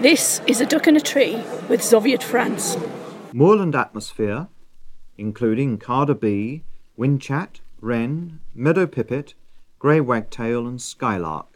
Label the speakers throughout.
Speaker 1: This is A Duck in a Tree with Zoviet France.
Speaker 2: Moorland atmosphere, including carder bee, whinchat, wren, meadow pipit, grey wagtail and skylark.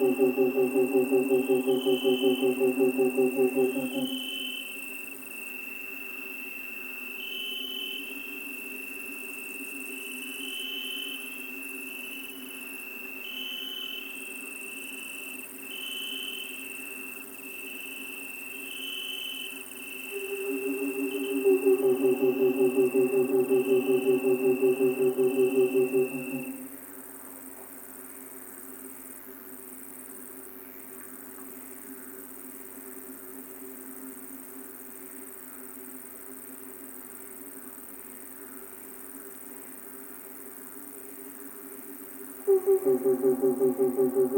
Speaker 3: Thank you. Thank you.